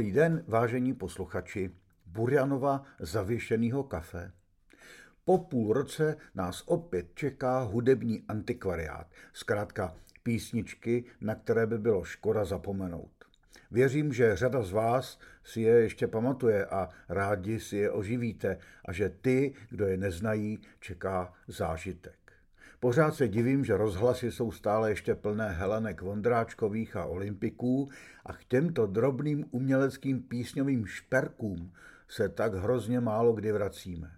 Dobrý den, vážení posluchači Burjanova zavěšeného kafe. Po půl roce nás opět čeká hudební antikvariát, zkrátka písničky, na které by bylo škoda zapomenout. Věřím, že řada z vás si je ještě pamatuje a rádi si je oživíte a že ty, kdo je neznají, čeká zážitek. Pořád se divím, že rozhlasy jsou stále ještě plné Helenek Vondráčkových a Olympiků a k těmto drobným uměleckým písňovým šperkům se tak hrozně málo kdy vracíme.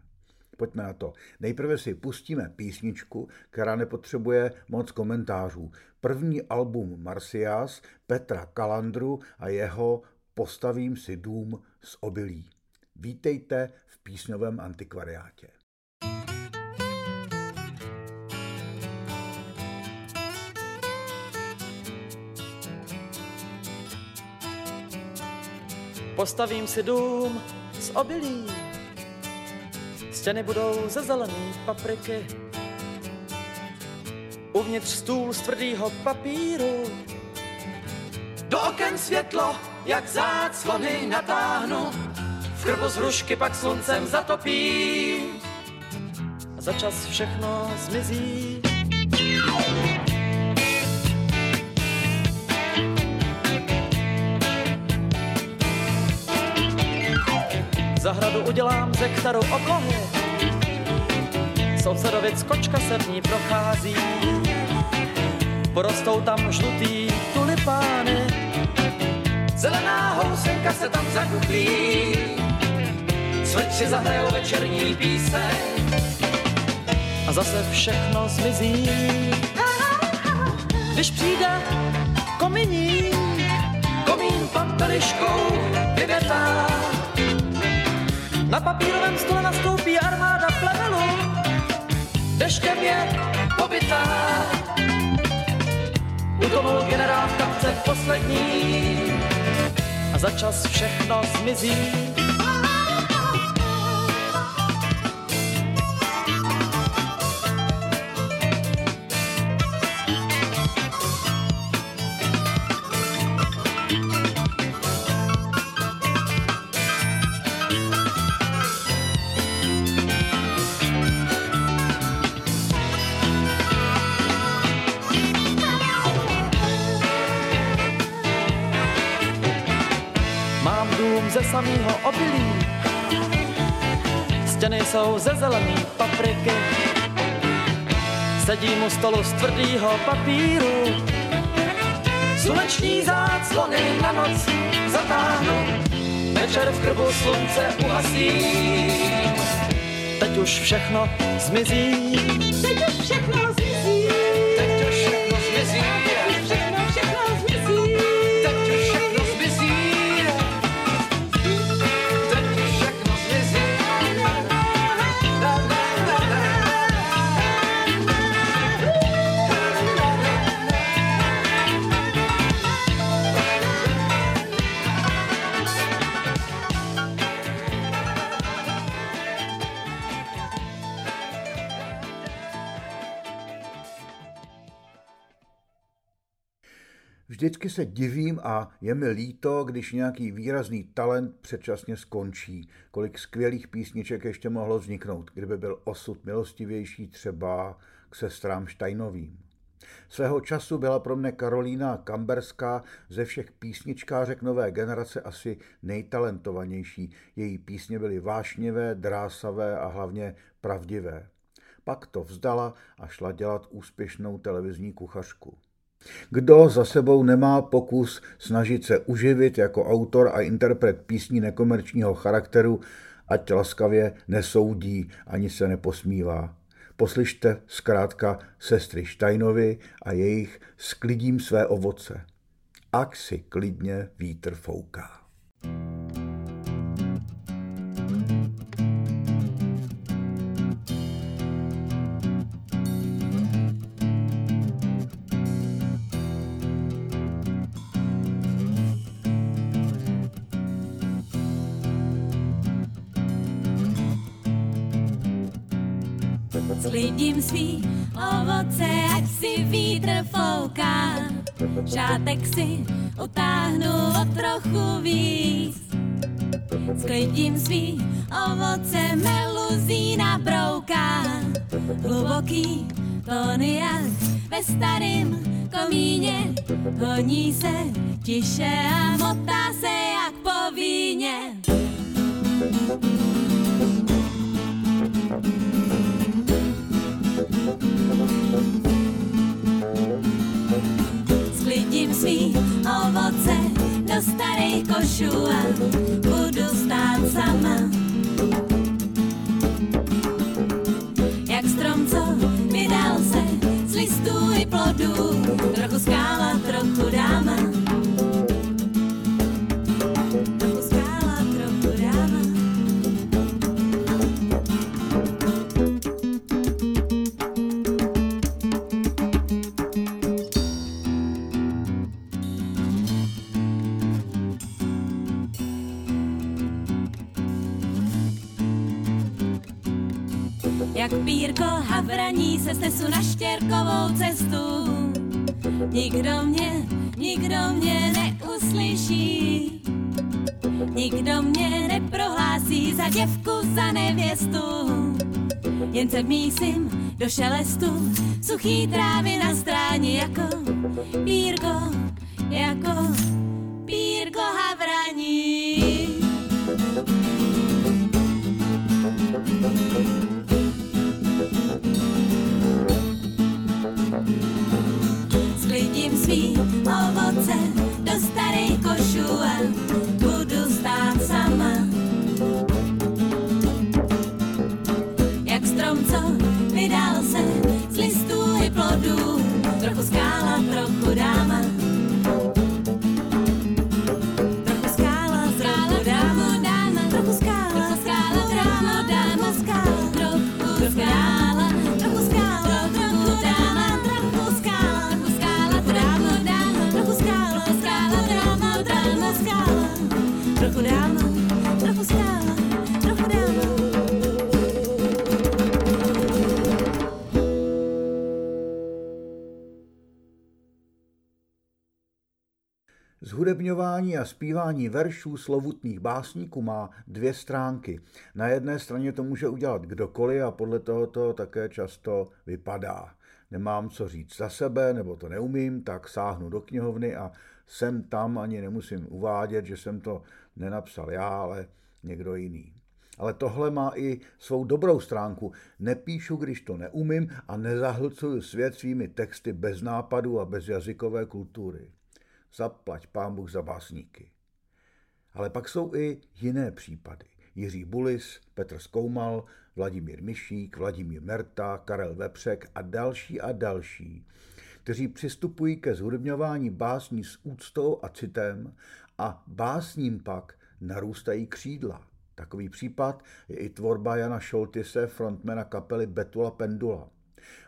Pojďme na to. Nejprve si pustíme písničku, která nepotřebuje moc komentářů. První album Marcias Petra Kalandru a jeho Postavím si dům z obilí. Vítejte v písňovém antikvariátě. Postavím si dům z obilí, stěny budou ze zelený papriky, uvnitř stůl z tvrdýho papíru. Do oken světlo, jak záclony natáhnu, v krbu z hrušky pak sluncem zatopí. A za čas všechno zmizí. Zahradu udělám ze kterou oblohy, sousedovic kočka se v ní prochází. Porostou tam žlutý tulipány, zelená housenka se tam zakuklí. Cvrči zahrajou večerní píseň a zase všechno zmizí. Když přijde kominí, komín papeliškou vyvětá, na papírovém stole nastoupí armáda plevelu, deštěm je pobytá. Utonul generál v kapce poslední a za čas všechno zmizí. Samého obilí. Stěny jsou ze zelený papriky. Sedím u stolu z tvrdýho papíru. Sluneční záclony na noc zatáhnu. Večer v krbu slunce uhasí. Teď už všechno zmizí. Teď už všechno zmizí. Vždycky se divím a je mi líto, když nějaký výrazný talent předčasně skončí. Kolik skvělých písniček ještě mohlo vzniknout, kdyby byl osud milostivější třeba k sestrám Steinovým. Svého času byla pro mne Karolína Kamberská ze všech písničkářek nové generace asi nejtalentovanější. Její písně byly vášnivé, drásavé a hlavně pravdivé. Pak to vzdala a šla dělat úspěšnou televizní kuchařku. Kdo za sebou nemá pokus snažit se uživit jako autor a interpret písní nekomerčního charakteru, ať laskavě nesoudí ani se neposmívá. Poslyšte zkrátka sestry Štajnovi a jejich sklidím své ovoce. Ak si klidně vítr fouká. Sklidím svý ovoce, ať si vítr fouká. Šátek si utáhnu o trochu víc. Sklidím svý ovoce, meluzína brouká. Hluboký tóny jak ve starém komíně. Honí se tiše a motá se jak po víně. Sklidím svý ovoce do starých košů a budu stát sama. Jak strom, co vydal se z listů i plodů, trochu skála, trochu dáma. Se snesu na štěrkovou cestu. Nikdo mě, nikdo mě neuslyší. Nikdo mě neprohlásí za děvku, za nevěstu. Jen se mísím do šelestu suchý trávy na stráni jako pírko, jako pírko havraní. Vydal se Zhudebňování a zpívání veršů slovutných básníků má dvě stránky. Na jedné straně to může udělat kdokoliv a podle toho to také často vypadá. Nemám co říct za sebe, nebo to neumím, tak sáhnu do knihovny a sem tam ani nemusím uvádět, že jsem to nenapsal já, ale někdo jiný. Ale tohle má i svou dobrou stránku. Nepíšu, když to neumím a nezahlcuju svět svými texty bez nápadu a bez jazykové kultury. Zaplať pán Bůh za básníky. Ale pak jsou i jiné případy. Jiří Bulis, Petr Skoumal, Vladimír Myšík, Vladimír Merta, Karel Vepřek a další a další, kteří přistupují ke zhudebňování básní s úctou a citem a básním pak narůstají křídla. Takový případ je i tvorba Jana Šoltise, frontmana kapely Betula Pendula.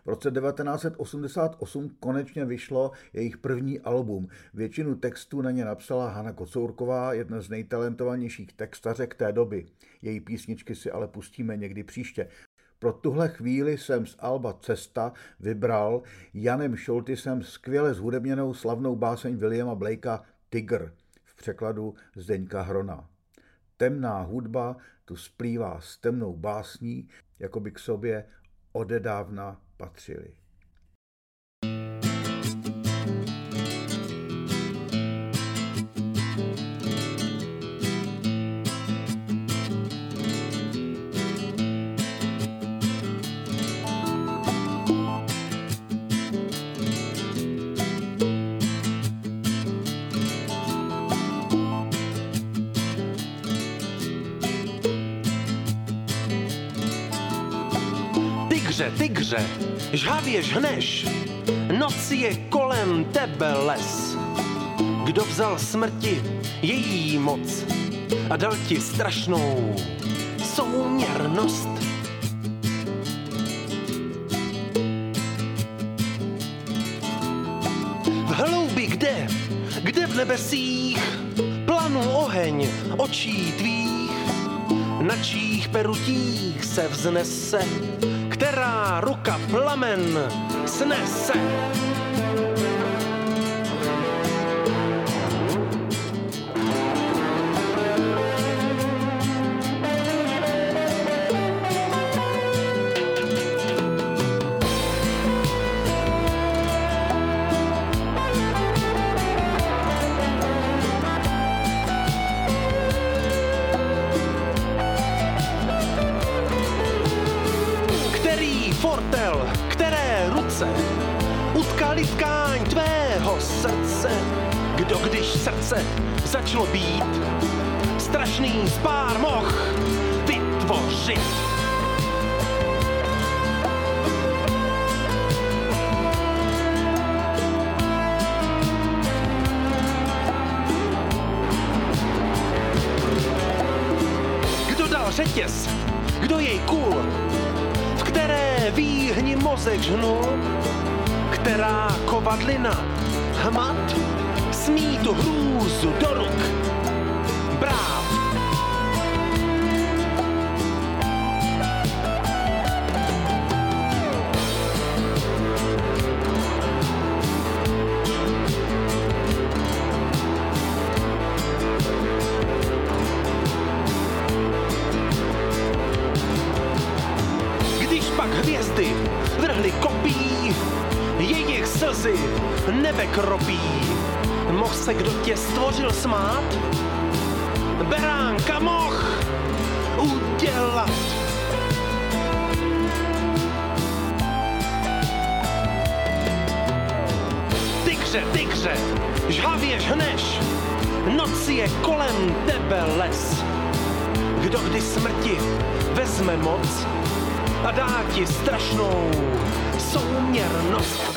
V roce 1988 konečně vyšlo jejich první album. Většinu textů na ně napsala Hana Kocourková, jedna z nejtalentovanějších textařek té doby. Její písničky si ale pustíme někdy příště. Pro tuhle chvíli jsem z Alba Cesta vybral Janem Šoltisem skvěle zhudebněnou slavnou báseň Williama Blakea Tigr v překladu Zdeňka Hrona. Temná hudba tu splývá s temnou básní, jako by k sobě odedávna patřili. Tygře, žhavě žhneš, noc je kolem tebe les. Kdo vzal smrti její moc a dal ti strašnou souměrnost? V hloubi kde, kde v nebesích planul oheň očí tvých, na čích perutích se vznese, která ruka plamen snese. Řetěz, kdo jej kul, v které výhni mozek žnul, která kovadlina? Hmat? Smí tu hrůzu do ruk. Brát. Tygře, žhavě žhneš, noc je kolem tebe les. Kdo kdy smrti vezme moc a dá ti strašnou souměrnost.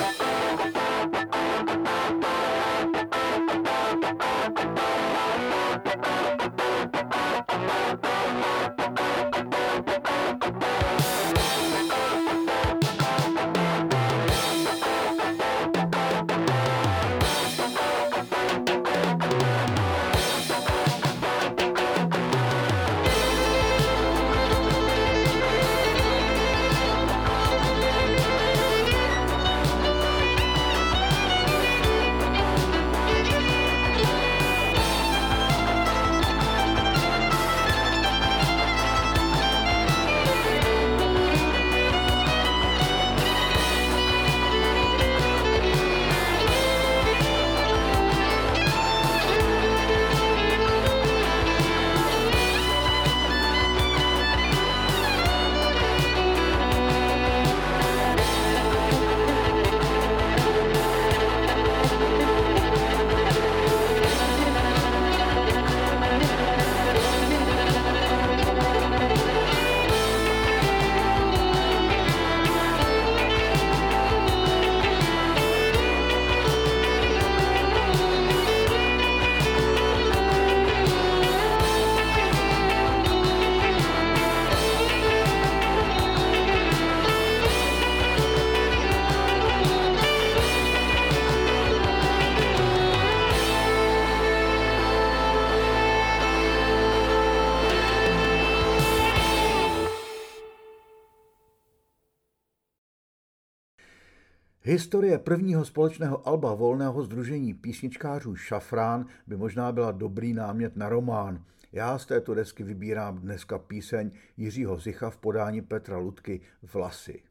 Historie prvního společného alba volného združení písničkářů Šafrán by možná byla dobrý námět na román. Já z této desky vybírám dneska píseň Jiřího Zicha v podání Petra Ludky Vlasy.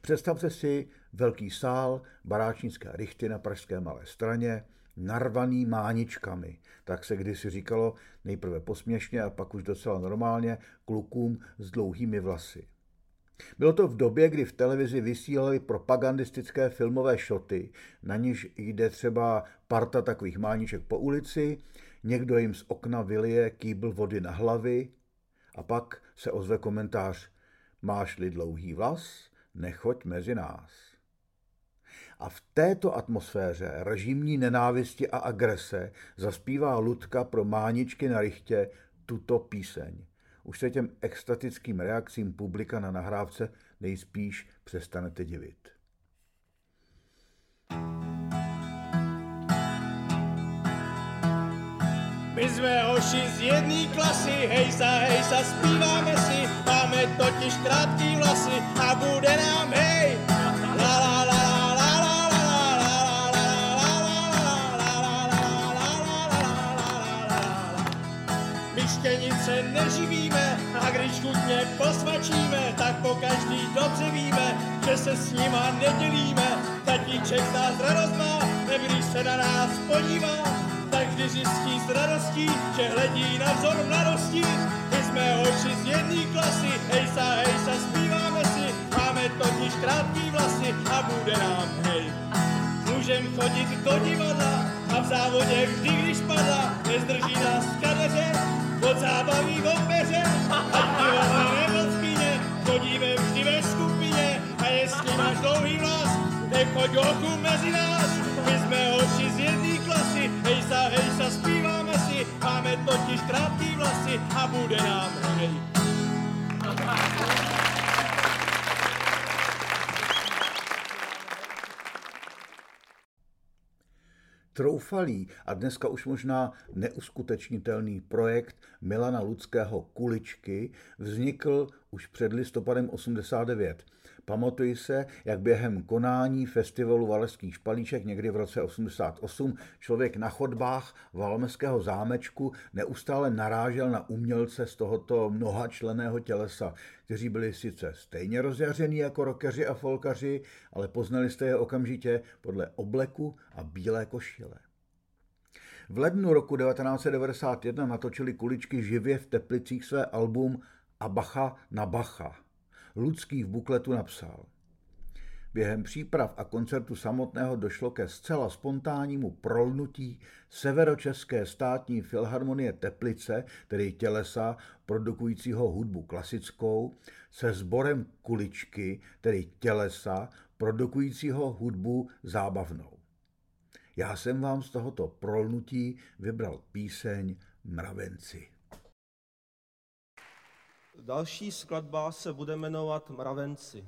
Představte si velký sál baráčnické rychty na Pražské malé straně, narvaný máničkami. Tak se kdysi říkalo nejprve posměšně a pak už docela normálně klukům s dlouhými vlasy. Bylo to v době, kdy v televizi vysílali propagandistické filmové šoty, na níž jde třeba parta takových mániček po ulici, někdo jim z okna vylije kýbl vody na hlavy a pak se ozve komentář Máš-li dlouhý vlas, nechoď mezi nás. A v této atmosféře režimní nenávisti a agrese zaspívá Ludka pro máničky na richtě tuto píseň. Už se těm extatickým reakcím publika na nahrávce nejspíš přestanete divit. My jsme hoši z jedné klasy, hejsa, hejsa, zpíváme si, máme totiž krátký vlasy a bude nám hej. Chutně posvačíme, tak po každý dobře víme, že se s nima nedělíme. Tatíček nás radost má, když se na nás podívá, tak vždy zjistí s radostí, že hledí na vzor mladosti. My jsme hoši z jedné klasy, hejsa, hejsa, zpíváme si, máme totiž krátký vlasy a bude nám hej. Můžem chodit do divadla a v závodě vždy, když padá, nezdrží nás kadeře, od zábaví ať divadla nebo v kině, chodíme vždy ve skupině a jestli máš dlouhý vlas, nechoď hoku mezi nás, my jsme hoši z jedné klasy, hejsa, hejsa, zpíváme si, máme totiž krátký vlasy a bude nám hej. Troufalý a dneska už možná neuskutečnitelný projekt Milana Ludského Kuličky vznikl už před listopadem 89. Pamatuji se, jak během konání festivalu Valeských špalíček někdy v roce 88 člověk na chodbách Valmeského zámečku neustále narážel na umělce z tohoto mnohačleného tělesa, kteří byli sice stejně rozjaření jako rokeři a folkaři, ale poznali jste je okamžitě podle obleku a bílé košile. V lednu roku 1991 natočili kuličky živě v Teplicích své album A bacha na bacha – Ludský v bukletu napsal. Během příprav a koncertu samotného došlo ke zcela spontánnímu prolnutí Severočeské státní filharmonie Teplice, tedy tělesa produkujícího hudbu klasickou, se sborem Kuličky, tedy tělesa produkujícího hudbu zábavnou. Já jsem vám z tohoto prolnutí vybral píseň Mravenci. Další skladba se bude jmenovat Mravenci.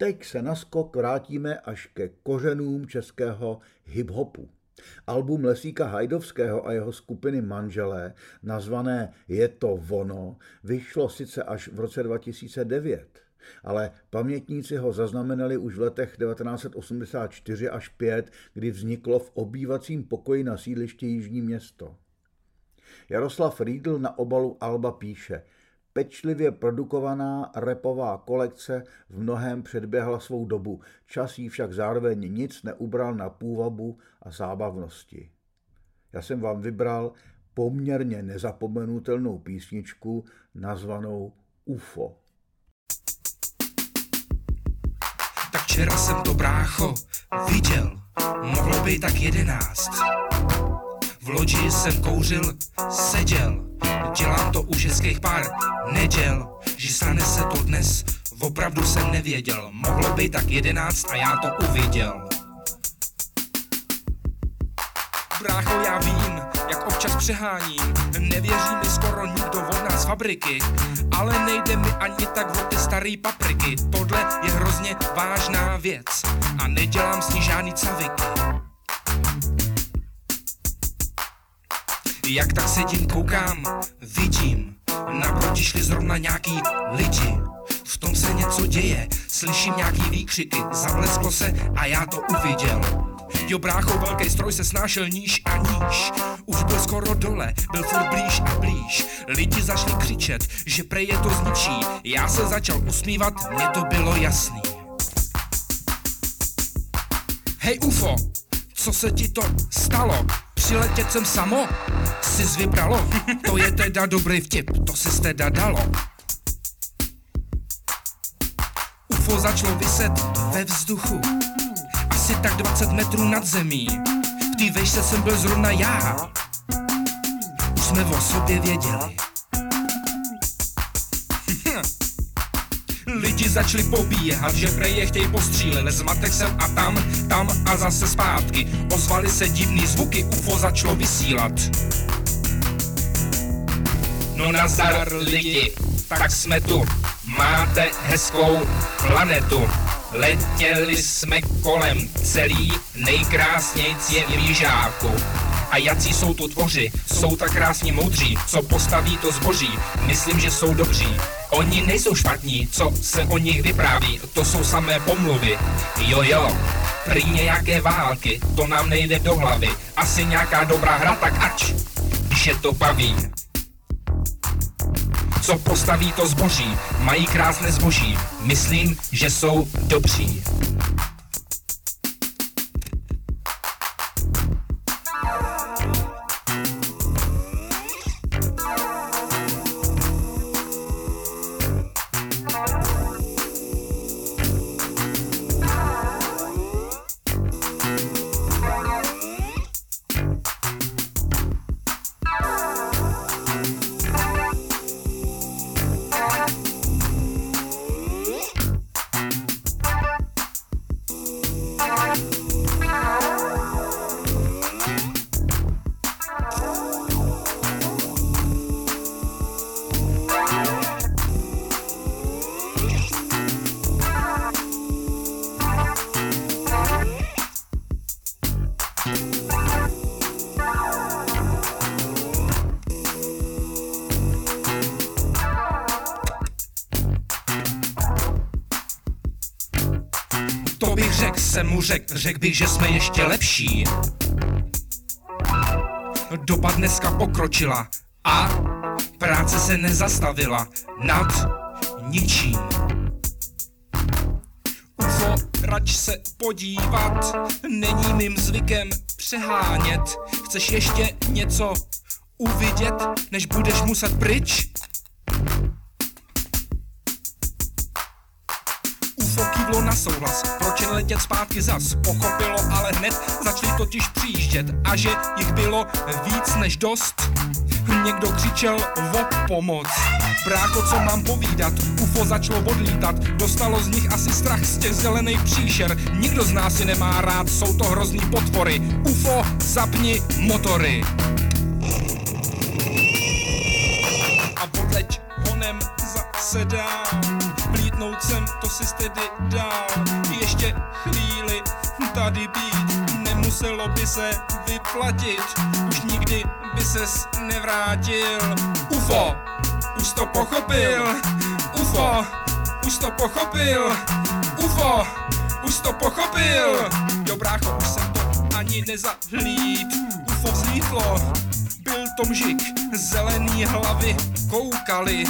Teď se naskok vrátíme až ke kořenům českého hip-hopu. Album Lesíka Hajdovského a jeho skupiny Manželé, nazvané Je to vono, vyšlo sice až v roce 2009, ale pamětníci ho zaznamenali už v letech 1984 až 5, kdy vzniklo v obývacím pokoji na sídlišti Jižní město. Jaroslav Riedl na obalu Alba píše – Pečlivě produkovaná repová kolekce v mnohem předběhla svou dobu, čas jí však zároveň nic neubral na půvabu a zábavnosti. Já jsem vám vybral poměrně nezapomenutelnou písničku nazvanou UFO. Tak včera jsem to brácho viděl, mohlo být tak jedenáct. V loďi jsem kouřil, seděl, Dělám to už hezkých pár neděl, že stane se to dnes, opravdu jsem nevěděl. Mohlo být tak jedenáct a já to uviděl. Brácho, já vím, jak občas přeháním, nevěří mi skoro nikdo od nás fabriky, ale nejde mi ani tak o ty starý papriky, tohle je hrozně vážná věc a nedělám s ní žádný caviky. Jak tak sedím, koukám, vidím, naproti šli zrovna nějaký lidi. V tom se něco děje, slyším nějaký výkřiky, zablesklo se a já to uviděl. Jo brácho, velký stroj se snášel níž a níž. Už byl skoro dole, byl furt blíž a blíž. Lidi začali křičet, že prej je to zničí. Já se začal usmívat, mně to bylo jasný. Hej UFO, co se ti to stalo? Přiletět jsem samo? Jsi vybralo? To je teda dobrý vtip, to si teda dalo. UFO začalo vyset ve vzduchu, asi tak 20 metrů nad zemí. V té vejšce jsem byl zrovna já. Už jsme o sobě věděli. Lidi začali pobíhat, že prej je chtějí postřílet Zmatek sem a tam, tam a zase zpátky. Ozvali se divný zvuky, UFO začalo vysílat. No nazdar lidi, tak jsme tu. Máte hezkou planetu. Letěli jsme kolem celý, nejkrásnějc je v. A jací jsou tu tvoři, jsou tak krásně moudří, co postaví to zboží, myslím, že jsou dobří. Oni nejsou špatní, co se o nich vypráví, to jsou samé pomluvy. Jo jo, prý nějaké války, to nám nejde do hlavy, asi nějaká dobrá hra, tak ač, když je to baví co postaví to zboží. Mají krásné zboží. Myslím, že jsou dobří. Řekl, řekl bych, že jsme ještě lepší. Doba dneska pokročila a práce se nezastavila nad ničím. UFO, rač se podívat, není mým zvykem přehánět. Chceš ještě něco uvidět, než budeš muset pryč? Kývlo na souhlas, proč jen letět zpátky zas, pochopilo, ale hned začali totiž přijíždět a že jich bylo víc než dost. Někdo křičel o pomoc. Bráko, co mám povídat? UFO začalo odlítat, dostalo z nich asi strach z těch zelených příšer. Nikdo z nás si nemá rád, jsou to hrozný potvory. UFO, zapni motory. A odleď honem zase dám smutnout jsem, to si tedy dál. Ještě chvíli tady být, nemuselo by se vyplatit, už nikdy by ses nevrátil. UFO, už to pochopil, UFO, už to pochopil, UFO, už to pochopil. Dobrácho, už jsem to ani nezahlíd, UFO vzlítlo, byl to mžik, zelený hlavy koukali,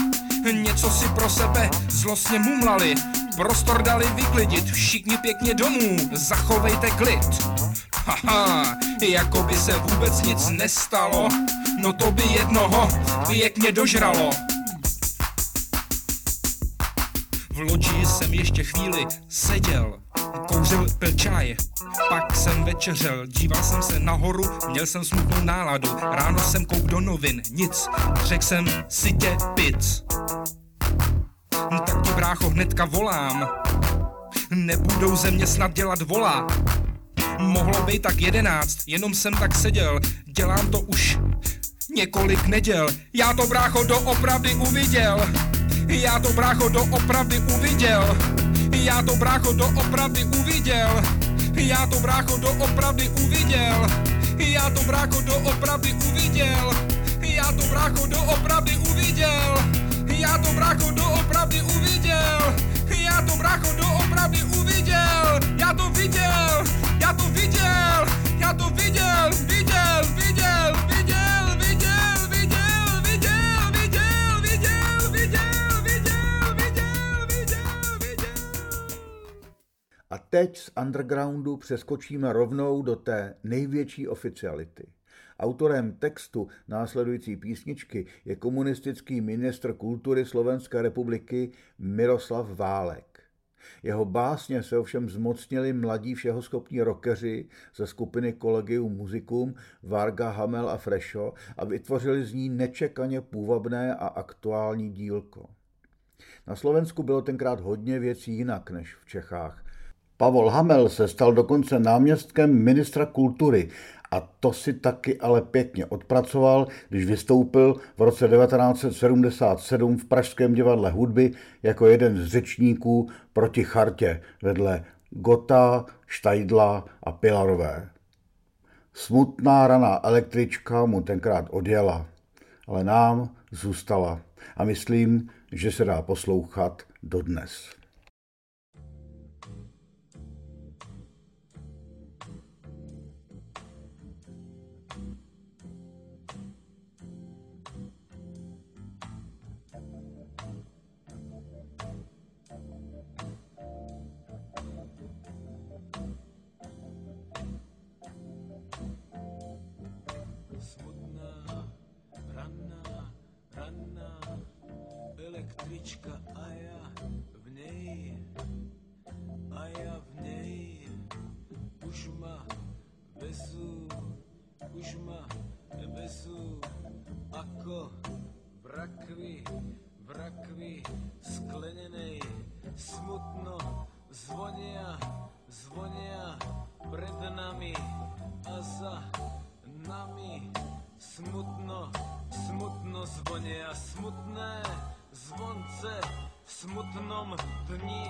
něco si pro sebe zlostně mumlali, prostor dali vyklidit, všichni pěkně domů, zachovejte klid. Haha, jako by se vůbec nic nestalo, no to by jednoho pěkně dožralo. V jsem ještě chvíli seděl, kouřil pil čaj, pak jsem večeřel, díval jsem se nahoru, měl jsem smutnou náladu, ráno jsem kouk do novin, nic, řekl jsem si tě pic. Tak ti brácho hnedka volám, nebudou ze mě snad dělat volá. Mohlo být tak jedenáct, jenom jsem tak seděl, dělám to už několik neděl. Já to brácho doopravdy uviděl, já to brácho doopravdy uviděl, já to brácho doopravdy uviděl, já to brácho doopravdy uviděl, já to brácho doopravdy uviděl, já to brácho doopravdy uviděl, já to brácho doopravdy uviděl, teď z undergroundu přeskočíme rovnou do té největší oficiality. Autorem textu následující písničky je komunistický ministr kultury Slovenské republiky Miroslav Válek. Jeho básně se ovšem zmocnili mladí všehoschopní rockeři ze skupiny Collegium Musicum Varga, Hamel a Fresho a vytvořili z ní nečekaně půvabné a aktuální dílko. Na Slovensku bylo tenkrát hodně věcí jinak než v Čechách. Pavol Hamel se stal dokonce náměstkem ministra kultury a to si taky ale pěkně odpracoval, když vystoupil v roce 1977 v Pražském divadle hudby jako jeden z řečníků proti chartě vedle Gota, Štajdla a Pilarové. Smutná raná električka mu tenkrát odjela, ale nám zůstala a myslím, že se dá poslouchat dodnes. Ako v rakvi, v rakvi sklenenej. Smutno zvonia, zvonia pred nami a za nami smutno, smutno zvonia smutné zvonce v smutnom dni.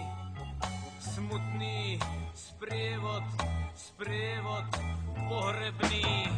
Smutný sprievod, sprievod pohrebný.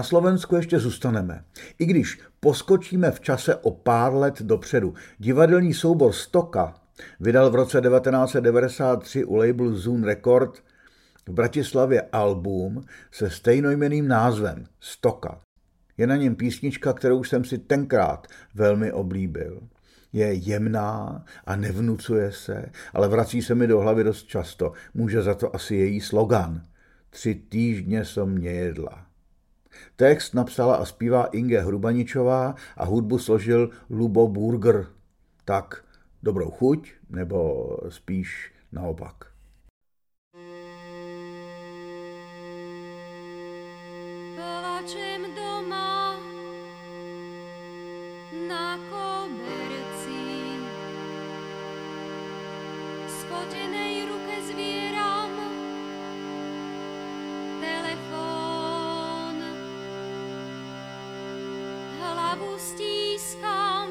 Na Slovensku ještě zůstaneme. I když poskočíme v čase o pár let dopředu. Divadelní soubor Stoka vydal v roce 1993 u labelu Zoom Record v Bratislavě album se stejnojmeným názvem Stoka. Je na něm písnička, kterou jsem si tenkrát velmi oblíbil. Je jemná a nevnucuje se, ale vrací se mi do hlavy dost často. Může za to asi její slogan. Tři týždně som mě jedla. Text napsala a zpívá Inge Hrubaničová a hudbu složil Lubo Burger. Tak dobrou chuť, nebo spíš naopak. Plačem doma na koberci. Hlavu stískam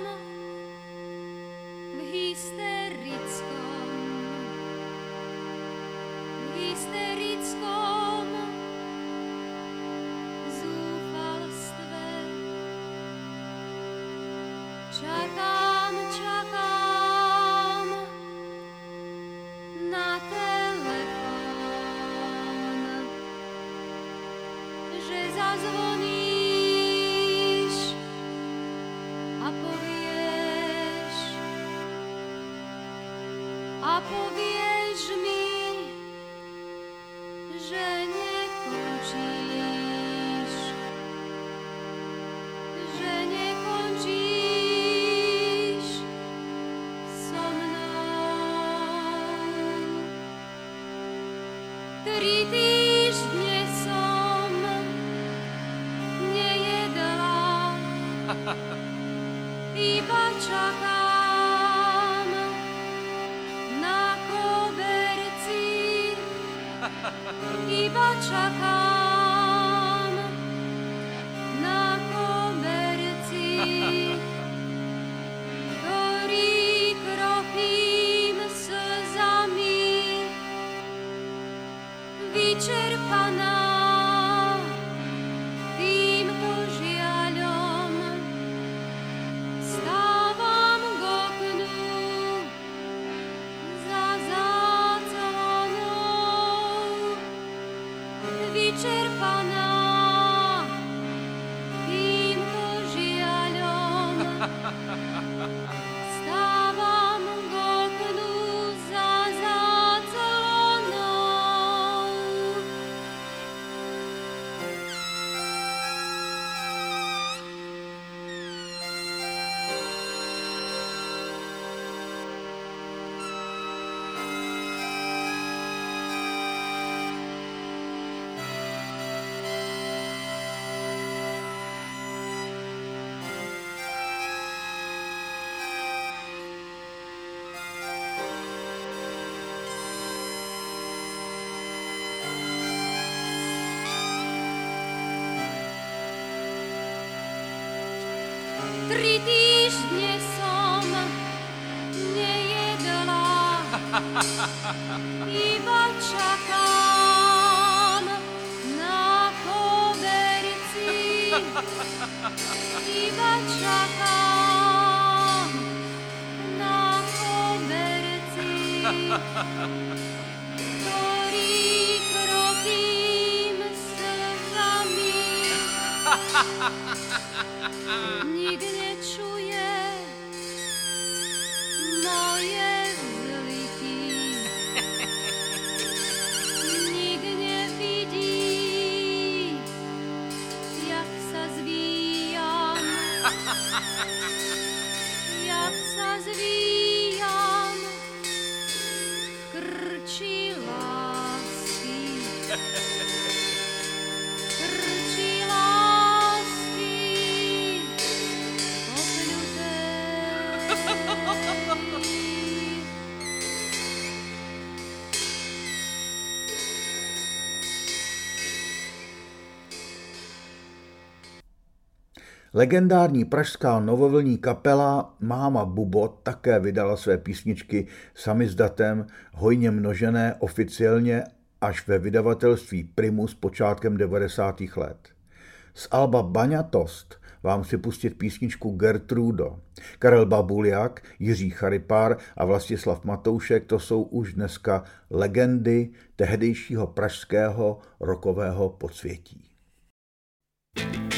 v hysterickom, v hysterickom zúfalstve. Čakám Tri týždne som nejedla, iba čakám na koberci. Iba čakám na koberci, Legendární pražská novovlní kapela Máma Bubo také vydala své písničky sami s datem, hojně množené oficiálně až ve vydavatelství Primus počátkem 90. let. Z alba Baňatost vám si pustit písničku Gertrudo. Karel Babuliak, Jiří Charipár a Vlastislav Matoušek to jsou už dneska legendy tehdejšího pražského rokového podsvětí. Hej,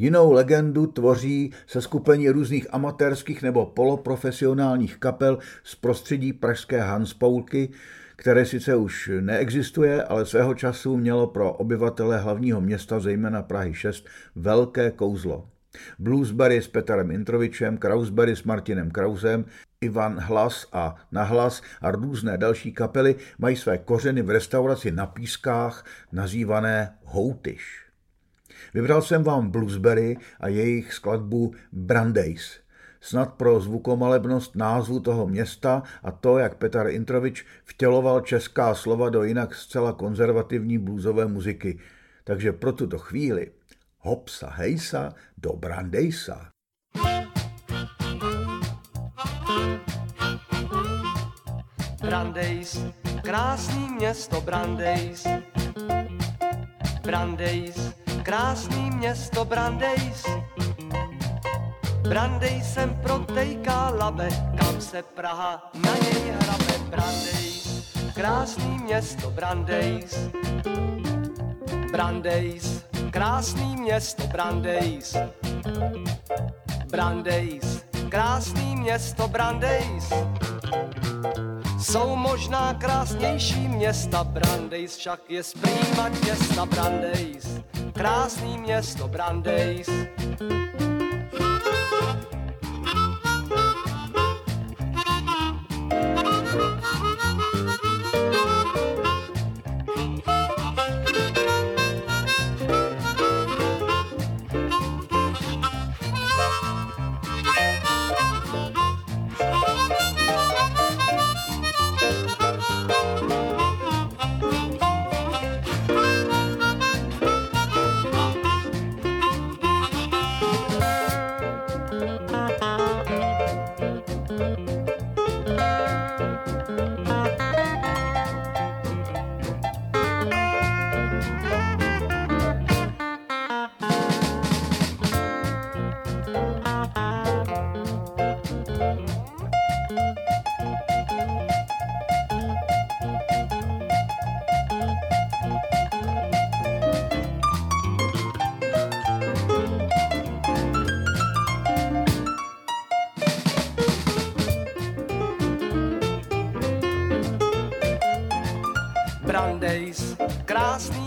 Jinou legendu tvoří se skupení různých amatérských nebo poloprofesionálních kapel z prostředí pražské Hanspoulky, které sice už neexistuje, ale svého času mělo pro obyvatele hlavního města, zejména Prahy 6, velké kouzlo. Bluesberry s Petrem Introvičem, Krausberry s Martinem Krausem, Ivan Hlas a Nahlas a různé další kapely mají své kořeny v restauraci na Pískách nazývané Houtyš. Vybral jsem vám Bluesberry a jejich skladbu Brandeis. Snad pro zvukomalebnost názvu toho města a to, jak Petr Introvič vtěloval česká slova do jinak zcela konzervativní bluesové muziky. Takže pro tuto chvíli hopsa hejsa do Brandeisa. Brandejs, krásný město Brandejs. Brandejs, krásný město Brandejs. Brandejsem protejká labe, kam se Praha na něj hrabe. Brandejs, krásný město Brandejs. Brandejs, krásný město Brandejs. Brandejs, krásný město Brandejs. Jsou možná krásnější města, Brandejs však je prýma města Brandejs. Krásný město Brandejs.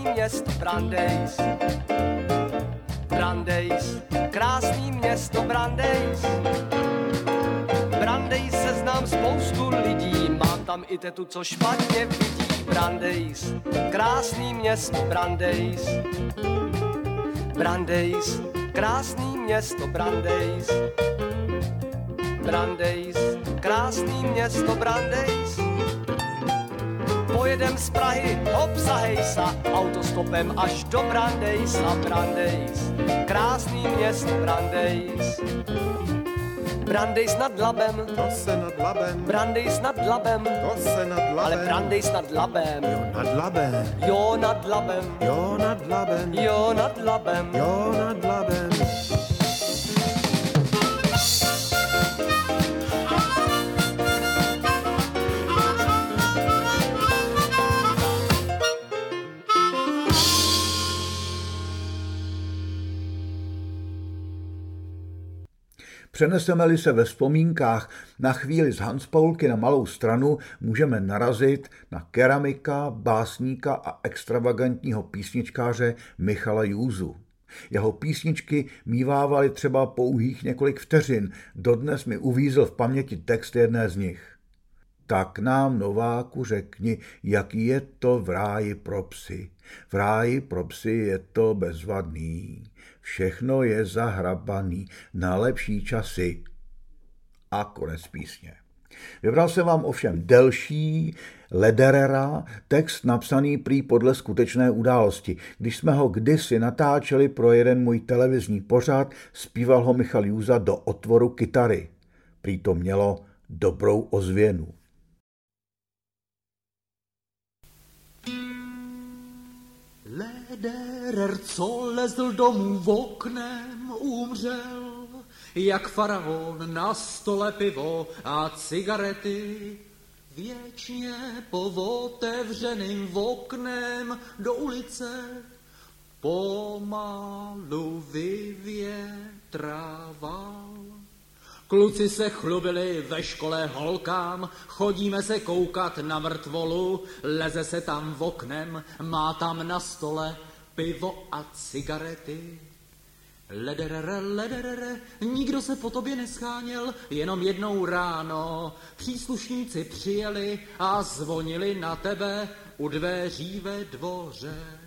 Krásný město Brandejs. Brandejs, krásný město Brandejs. Brandejs se znám spoustu lidí, mám tam i tetu, co špatně vidí. Brandejs, krásný město Brandejs. Brandejs, krásný město Brandejs. Brandejs, krásný město Brandejs. Pojedem z Prahy, hop sa, autostopem až do Brandejs a Brandejs. Krásný město Brandejs. Brandejs nad Labem. To se nad Labem. Brandejs nad Labem. To se nad Labem. Ale Brandejs nad Labem. Jo, nad Labem. Jo, nad Labem. Jo, nad Labem. Jo, nad Labem. Jo, nad Labem. Přeneseme-li se ve vzpomínkách na chvíli z Hanspaulky na malou stranu, můžeme narazit na keramika, básníka a extravagantního písničkáře Michala Júzu. Jeho písničky mívávaly třeba pouhých několik vteřin, dodnes mi uvízl v paměti text jedné z nich. Tak nám, Nováku, řekni, jaký je to v ráji pro psy. V ráji pro psy je to bezvadný. Všechno je zahrabaný na lepší časy. A konec písně. Vybral jsem vám ovšem delší Lederera, text napsaný prý podle skutečné události. Když jsme ho kdysi natáčeli pro jeden můj televizní pořad, zpíval ho Michal Júza do otvoru kytary. Prý to mělo dobrou ozvěnu. Lederer, co lezl domů v oknem, umřel, jak faraon na stole pivo a cigarety. Věčně po otevřeným oknem do ulice pomalu vyvětrával. Kluci se chlubili ve škole holkám, chodíme se koukat na mrtvolu, leze se tam v oknem, má tam na stole pivo a cigarety. Lederere, lederere, nikdo se po tobě nescháněl, jenom jednou ráno. Příslušníci přijeli a zvonili na tebe u dveří ve dvoře.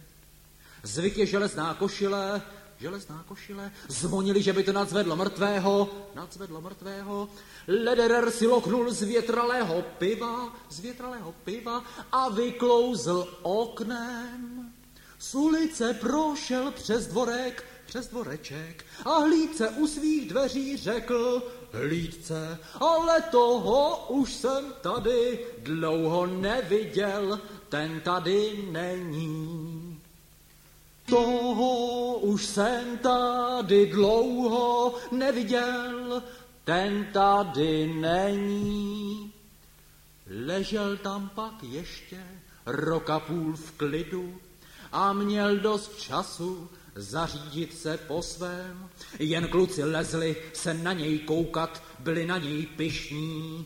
Zvyk je železná košile, železná košile, zvonili, že by to nadzvedlo mrtvého, nadzvedlo mrtvého. Lederer si loknul z větralého piva, z větralého piva a vyklouzl oknem. Z ulice prošel přes dvorek, přes dvoreček a hlídce u svých dveří řekl, hlídce, ale toho už jsem tady dlouho neviděl, ten tady není. Toho už jsem tady dlouho neviděl, ten tady není. Ležel tam pak ještě roka půl v klidu a měl dost času zařídit se po svém. Jen kluci lezli se na něj koukat, byli na něj pišní.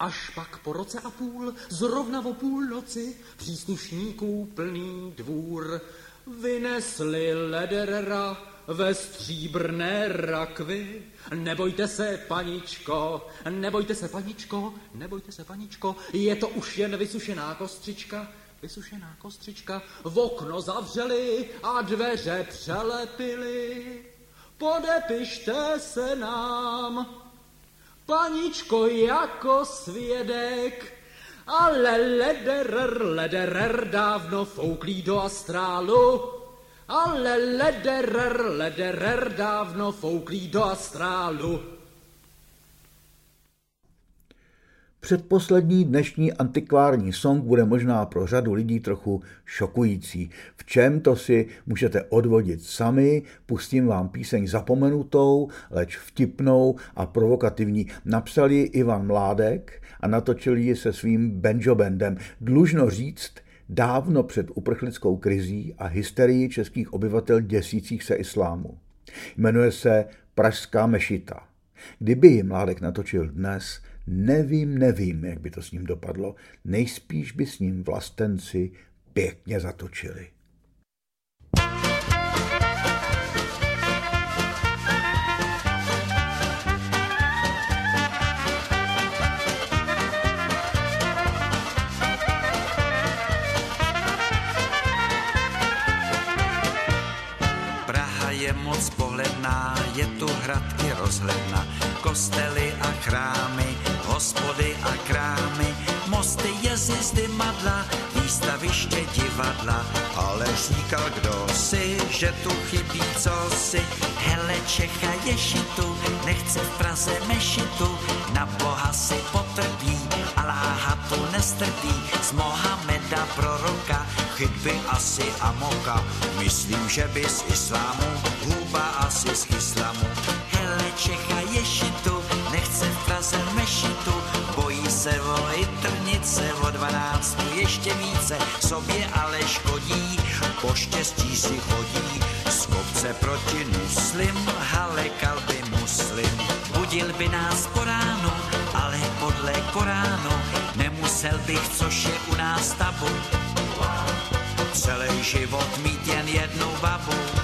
Až pak po roce a půl, zrovna o půlnoci, příslušníků plný dvůr, vynesli Lederera ve stříbrné rakvi. Nebojte se, paničko, nebojte se, paničko, nebojte se, paničko, je to už jen vysušená kostřička, vysušená kostřička, v okno zavřeli a dveře přelepili. Podepište se nám, paničko, jako svědek, ale lederer, lederer dávno fouklý do astrálu, ale lederer, lederer dávno fouklý do astrálu. Předposlední dnešní antikvární song bude možná pro řadu lidí trochu šokující. V čem to si můžete odvodit sami, pustím vám píseň zapomenutou, leč vtipnou a provokativní. Napsal ji Ivan Mládek a natočil ji se svým banjo bandem. Dlužno říct, dávno před uprchlickou krizí a hysterii českých obyvatel děsících se islámu. Jmenuje se Pražská mešita. Kdyby ji Mládek natočil dnes, Nevím, nevím, jak by to s ním dopadlo. Nejspíš by s ním vlastenci pěkně zatočili. Hradky rozhledna, kostely a chrámy, hospody a krámy, mosty, jezdy, madla, výstaviště divadla. Ale říkal kdo si, že tu chybí cosi. Hele Čecha ješitu, nechce v Praze mešitu, na boha si potrpí, Aláha tu nestrpí, z Mohameda proroka, chytby asi amoka. Myslím, že by z islámu, huba asi z islamu. Mešitu, bojí se vojit trnice o dvanáctu ještě více, sobě ale škodí, po štěstí si chodí, z kopce proti muslim, hale kalby muslim. Budil by nás po ránu, ale podle Koránu, nemusel bych, což je u nás tabu, celý život mít jen jednu babu.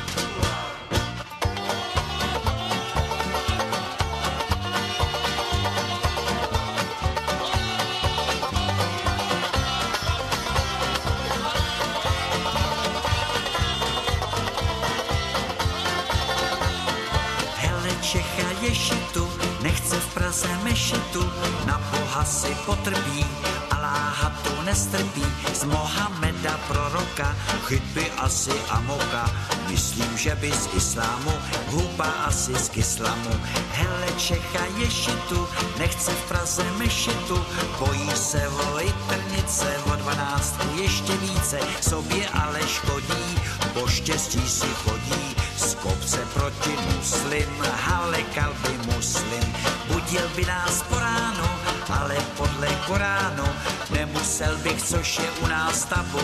Potrpí, Aláha tu nestrpí, z Mohameda proroka, chytby asi amoka, myslím, že by z islámu, huba asi z islamu. Hele Čecha ješitu, nechce v Praze mešitu, bojí se vojit trnice, o dvanáctku ještě více, sobě ale škodí, po štěstí si chodí, z kopce proti muslim, hale kalby muslim, budil by nás po ránu, ale podle Koránu, nemusel bych, což je u nás tabu,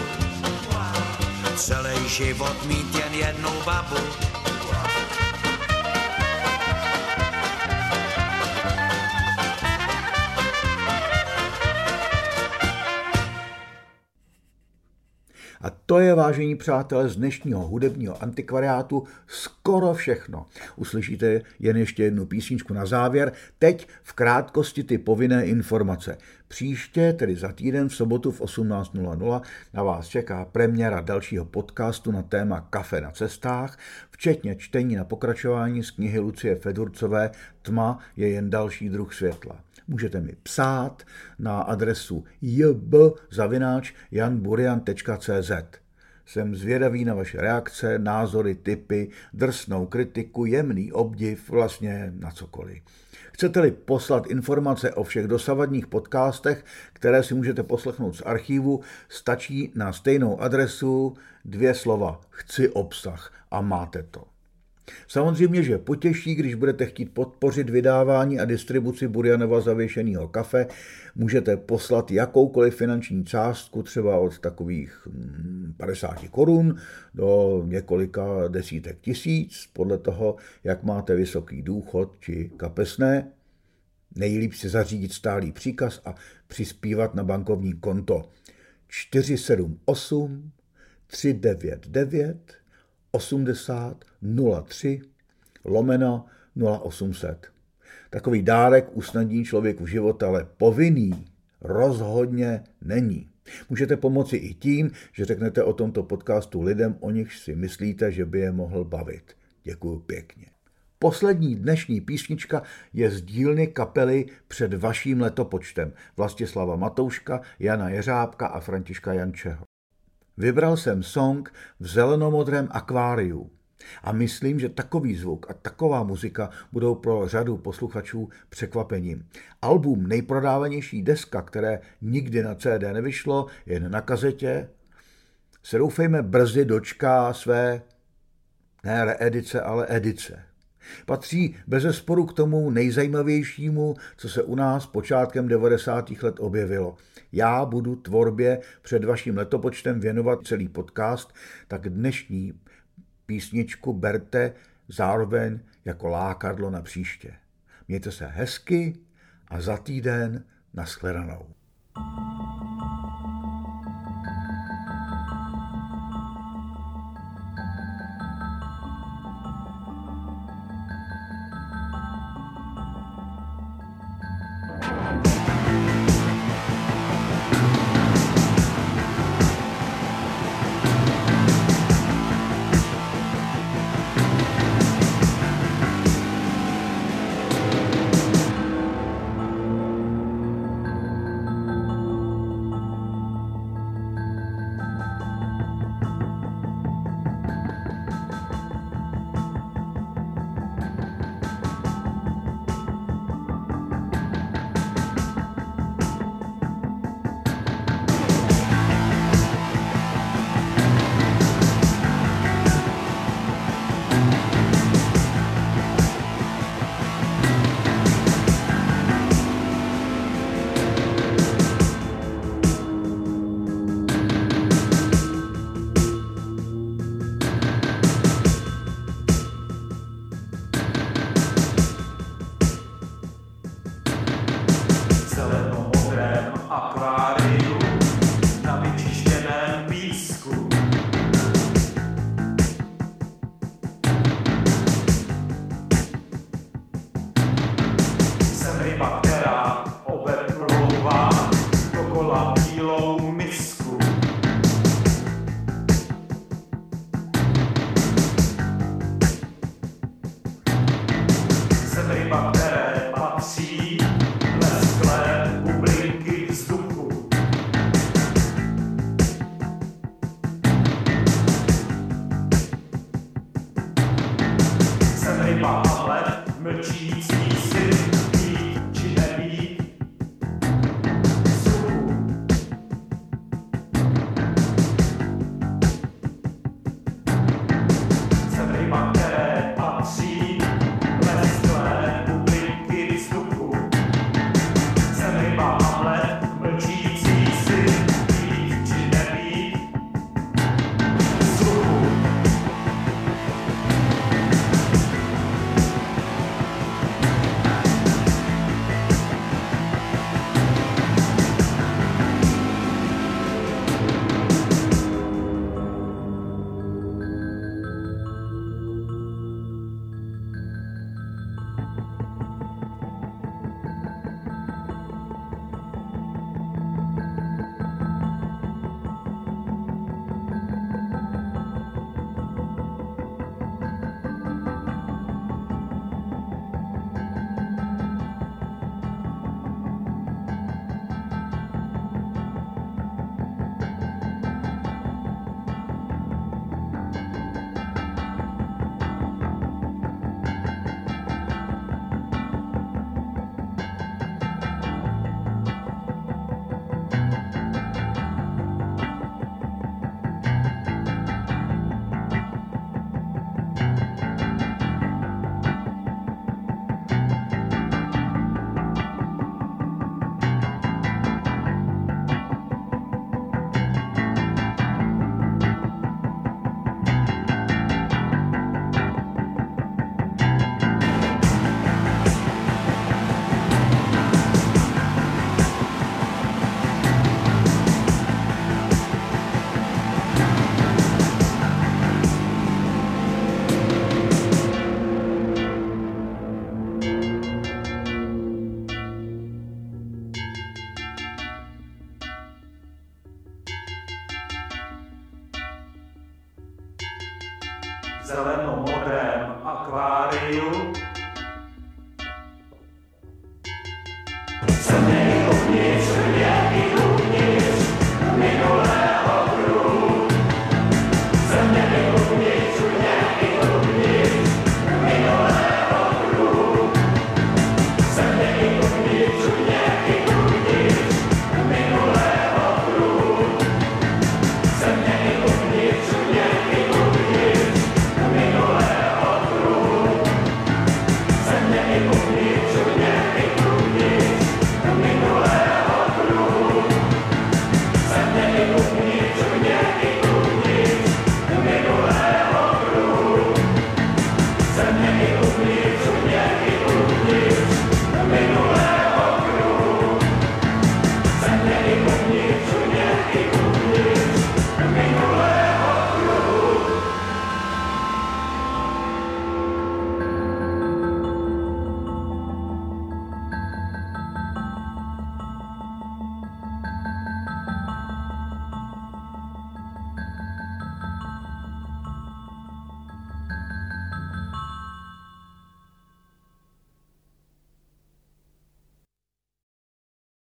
celý život mít jen jednu babu. To je, vážení přátelé, z dnešního hudebního antikvariátu skoro všechno. Uslyšíte jen ještě jednu písničku na závěr. Teď v krátkosti ty povinné informace. Příště, tedy za týden v sobotu v 18.00, na vás čeká premiéra dalšího podcastu na téma kafe na cestách, včetně čtení na pokračování z knihy Lucie Fedurcové Tma je jen další druh světla. Můžete mi psát na adresu jb.janburian.cz. Jsem zvědavý na vaše reakce, názory, typy, drsnou kritiku, jemný obdiv, vlastně na cokoliv. Chcete-li poslat informace o všech dosavadních podcastech, které si můžete poslechnout z archívu, stačí na stejnou adresu dvě slova chci obsah a máte to. Samozřejmě, že potěší, když budete chtít podpořit vydávání a distribuci Burjanova zavěšeného kafe, můžete poslat jakoukoliv finanční částku, třeba od takových 50 korun do několika desítek tisíc, podle toho, jak máte vysoký důchod či kapesné. Nejlíp si zařídit stálý příkaz a přispívat na bankovní konto 478 399 80 03 lomeno 0800. Takový dárek usnadní člověku život, ale povinný rozhodně není. Můžete pomoci i tím, že řeknete o tomto podcastu lidem, o nich si myslíte, že by je mohl bavit. Děkuji pěkně. Poslední dnešní písnička je z dílny kapely před vaším letopočtem Vlastislava Matouška, Jana Jeřábka a Františka Jančeho. Vybral jsem song v zelenomodrém akváriu. A myslím, že takový zvuk a taková muzika budou pro řadu posluchačů překvapením. Album nejprodávanější deska, které nikdy na CD nevyšlo, jen na kazetě, se doufejme brzy dočká své ne reedice, ale edice. Patří bez sporu k tomu nejzajímavějšímu, co se u nás počátkem 90. let objevilo. Já budu tvorbě před vaším letopočtem věnovat celý podcast, tak dnešní písničku berte zároveň jako lákadlo na příště. Mějte se hezky a za týden nashledanou.